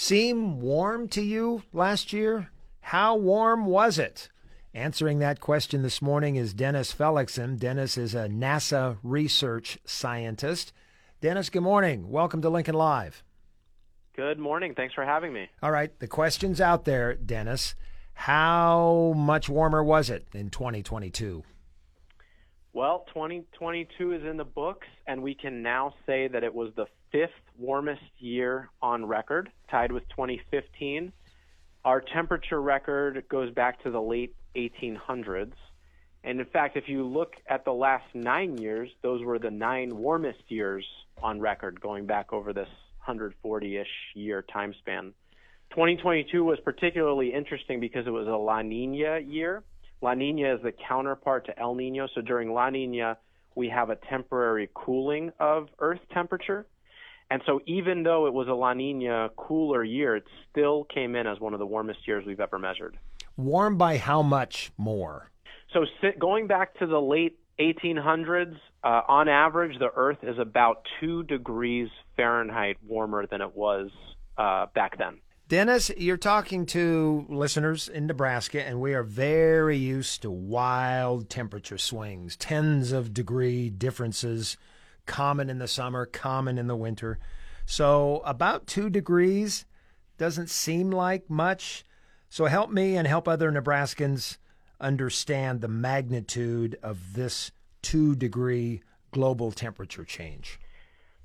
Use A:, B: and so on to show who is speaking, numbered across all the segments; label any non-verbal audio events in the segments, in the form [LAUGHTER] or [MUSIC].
A: Seem warm to you last year? How warm was it? Answering that question this morning is Dennis Felikson. Dennis is a NASA research scientist. Dennis, good morning. Welcome to Lincoln Live.
B: Good morning. Thanks for having me.
A: All right, the question's out there, Dennis. How much warmer was it in 2022?
B: Well, 2022 is in the books, and we can now say that it was the fifth warmest year on record, tied with 2015. Our temperature record goes back to the late 1800s. And in fact, if you look at the last nine years, those were the nine warmest years on record, going back over this 140 ish year time span. 2022 was particularly interesting because it was a La Nina year. La Nina is the counterpart to El Nino. So during La Nina, we have a temporary cooling of Earth temperature. And so even though it was a La Nina cooler year, it still came in as one of the warmest years we've ever measured.
A: Warm by how much more?
B: So going back to the late 1800s, uh, on average, the Earth is about two degrees Fahrenheit warmer than it was uh, back then.
A: Dennis, you're talking to listeners in Nebraska, and we are very used to wild temperature swings, tens of degree differences, common in the summer, common in the winter. So, about two degrees doesn't seem like much. So, help me and help other Nebraskans understand the magnitude of this two degree global temperature change.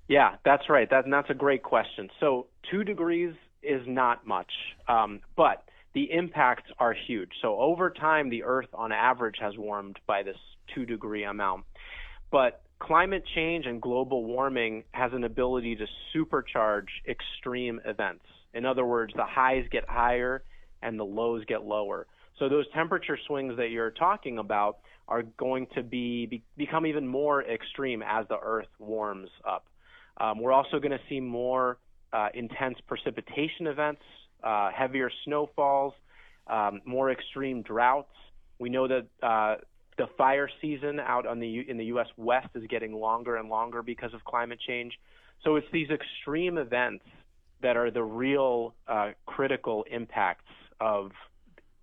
B: Yeah, that's right. That, that's a great question. So, two degrees is not much, um, but the impacts are huge. So over time, the Earth on average has warmed by this two degree amount. But climate change and global warming has an ability to supercharge extreme events. In other words, the highs get higher and the lows get lower. So those temperature swings that you're talking about are going to be, be become even more extreme as the Earth warms up. Um, we're also going to see more uh, intense precipitation events, uh, heavier snowfalls, um, more extreme droughts. We know that uh, the fire season out on the in the U.S. West is getting longer and longer because of climate change. So it's these extreme events that are the real uh, critical impacts of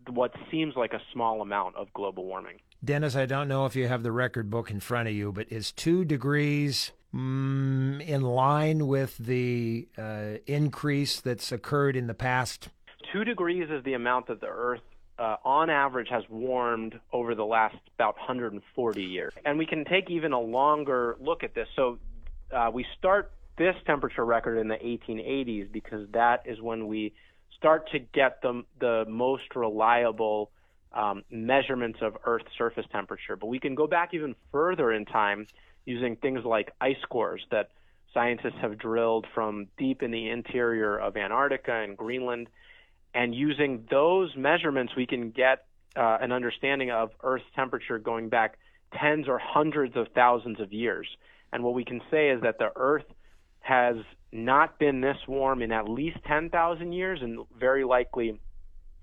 B: what seems like a small amount of global warming.
A: Dennis, I don't know if you have the record book in front of you, but is two degrees mm, in line with the uh, increase that's occurred in the past?
B: Two degrees is the amount that the Earth, uh, on average, has warmed over the last about 140 years. And we can take even a longer look at this. So uh, we start this temperature record in the 1880s because that is when we start to get the, the most reliable um, measurements of Earth's surface temperature. But we can go back even further in time using things like ice cores that scientists have drilled from deep in the interior of Antarctica and Greenland. And using those measurements, we can get uh, an understanding of Earth's temperature going back tens or hundreds of thousands of years. And what we can say is that the Earth has not been this warm in at least 10,000 years and very likely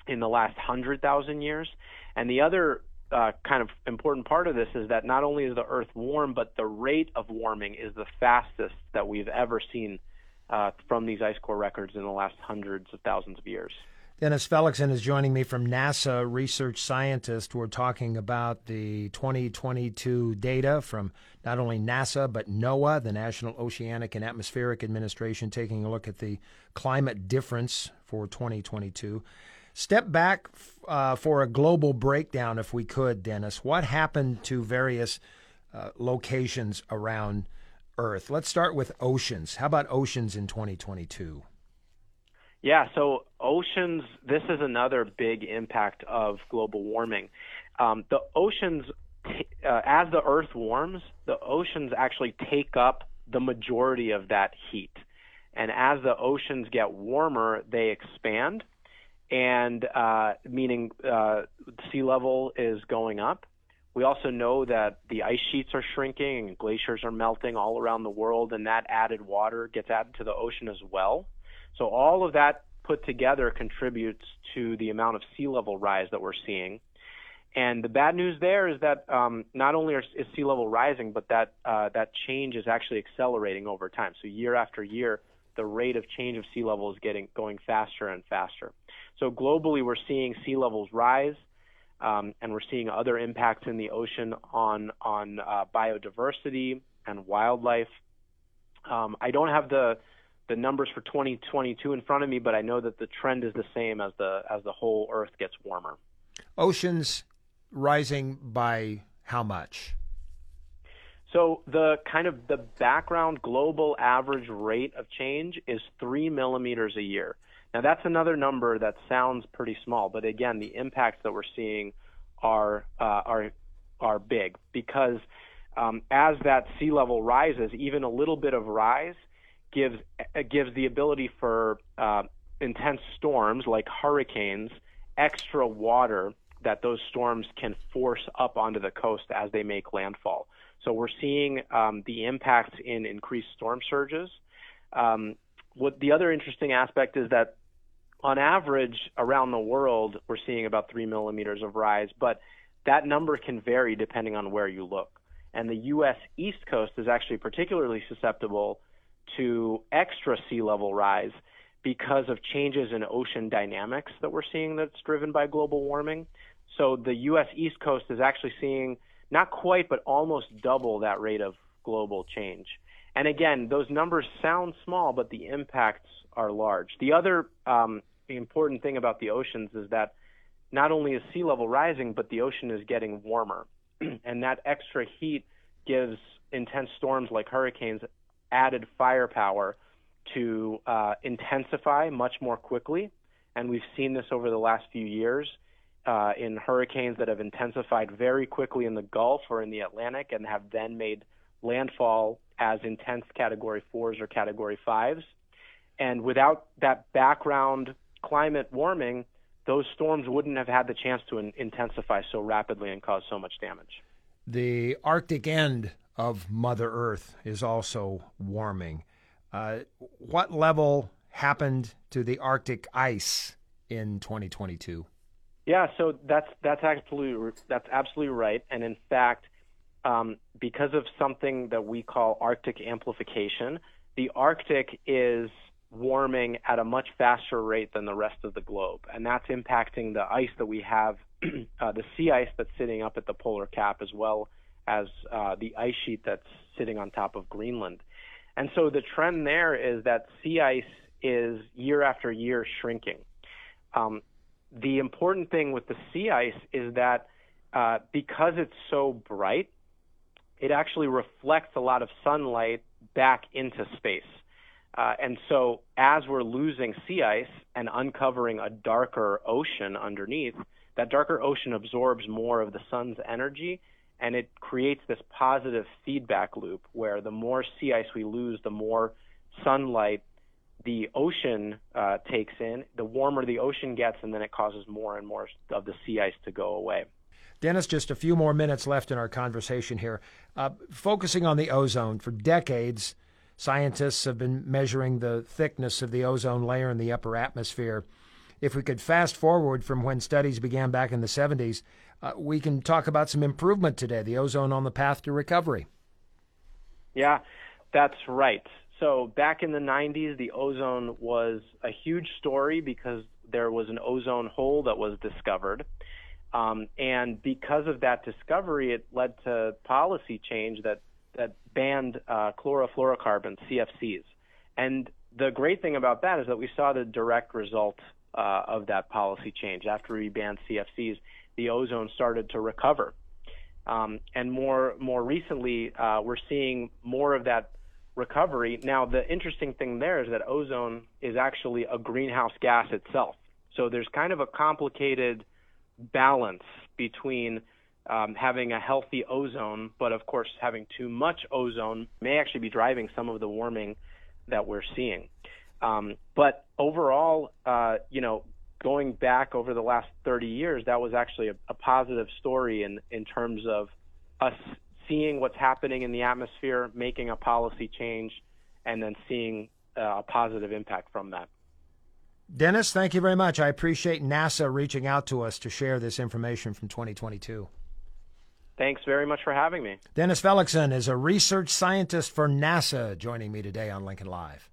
B: in the last 100,000 years. And the other uh, kind of important part of this is that not only is the Earth warm, but the rate of warming is the fastest that we've ever seen uh, from these ice core records in the last hundreds of thousands of years.
A: Dennis Felikson is joining me from NASA research scientist. We're talking about the 2022 data from not only NASA, but NOAA, the National Oceanic and Atmospheric Administration, taking a look at the climate difference for 2022. Step back uh, for a global breakdown, if we could, Dennis. What happened to various uh, locations around Earth? Let's start with oceans. How about oceans in 2022?
B: Yeah, so oceans, this is another big impact of global warming. Um, the oceans, uh, as the Earth warms, the oceans actually take up the majority of that heat. And as the oceans get warmer, they expand and uh, meaning uh, sea level is going up. We also know that the ice sheets are shrinking and glaciers are melting all around the world, and that added water gets added to the ocean as well. So all of that put together contributes to the amount of sea level rise that we're seeing. And the bad news there is that um, not only is sea level rising, but that uh, that change is actually accelerating over time. So year after year, the rate of change of sea level is getting going faster and faster. So globally, we're seeing sea levels rise, um, and we're seeing other impacts in the ocean on on uh, biodiversity and wildlife. Um, I don't have the the numbers for 2022 in front of me, but I know that the trend is the same as the as the whole Earth gets warmer.
A: Oceans rising by how much?
B: So the kind of the background global average rate of change is three millimeters a year. Now that's another number that sounds pretty small, but again, the impacts that we're seeing are uh, are are big because um, as that sea level rises, even a little bit of rise gives uh, gives the ability for uh, intense storms like hurricanes extra water that those storms can force up onto the coast as they make landfall. So we're seeing um, the impacts in increased storm surges. Um, what the other interesting aspect is that on average around the world we're seeing about three millimeters of rise, but that number can vary depending on where you look. And the U.S. East Coast is actually particularly susceptible to extra sea level rise because of changes in ocean dynamics that we're seeing that's driven by global warming. So the U.S. East Coast is actually seeing not quite, but almost double that rate of global change. And again, those numbers sound small, but the impacts are large. The other um, important thing about the oceans is that not only is sea level rising, but the ocean is getting warmer. [CLEARS THROAT] and that extra heat gives intense storms like hurricanes added firepower to uh, intensify much more quickly. And we've seen this over the last few years uh, in hurricanes that have intensified very quickly in the Gulf or in the Atlantic and have then made landfall as intense category fours or category fives. And without that background climate warming, those storms wouldn't have had the chance to in- intensify so rapidly and cause so much damage.
A: The Arctic end of Mother Earth is also warming. Uh, what level happened to the Arctic ice in 2022?
B: Yeah, so that's that's absolutely that's absolutely right. And in fact, um, because of something that we call Arctic amplification, the Arctic is warming at a much faster rate than the rest of the globe, and that's impacting the ice that we have, [CLEARS THROAT] uh, the sea ice that's sitting up at the polar cap, as well as uh, the ice sheet that's sitting on top of Greenland. And so the trend there is that sea ice is year after year shrinking. Um, the important thing with the sea ice is that uh, because it's so bright, it actually reflects a lot of sunlight back into space. Uh, and so, as we're losing sea ice and uncovering a darker ocean underneath, that darker ocean absorbs more of the sun's energy and it creates this positive feedback loop where the more sea ice we lose, the more sunlight the ocean uh, takes in, the warmer the ocean gets, and then it causes more and more of the sea ice to go away.
A: Dennis, just a few more minutes left in our conversation here. Uh, focusing on the ozone, for decades, scientists have been measuring the thickness of the ozone layer in the upper atmosphere. If we could fast forward from when studies began back in the 70s, uh, we can talk about some improvement today, the ozone on the path to recovery.
B: Yeah, that's right. So back in the 90s, the ozone was a huge story because there was an ozone hole that was discovered. Um, and because of that discovery, it led to policy change that, that banned uh, chlorofluorocarbons, CFCs. And the great thing about that is that we saw the direct result uh, of that policy change. After we banned CFCs, the ozone started to recover. Um, and more more recently, uh, we're seeing more of that recovery. Now, the interesting thing there is that ozone is actually a greenhouse gas itself. So there's kind of a complicated balance between um, having a healthy ozone, but of course, having too much ozone may actually be driving some of the warming that we're seeing. Um, but overall, uh, you know, going back over the last 30 years, that was actually a, a positive story in, in terms of us seeing what's happening in the atmosphere, making a policy change, and then seeing uh, a positive impact from that.
A: Dennis, thank you very much. I appreciate NASA reaching out to us to share this information from 2022.
B: Thanks very much for having me.
A: Dennis Felikson is a research scientist for NASA joining me today on Lincoln Live.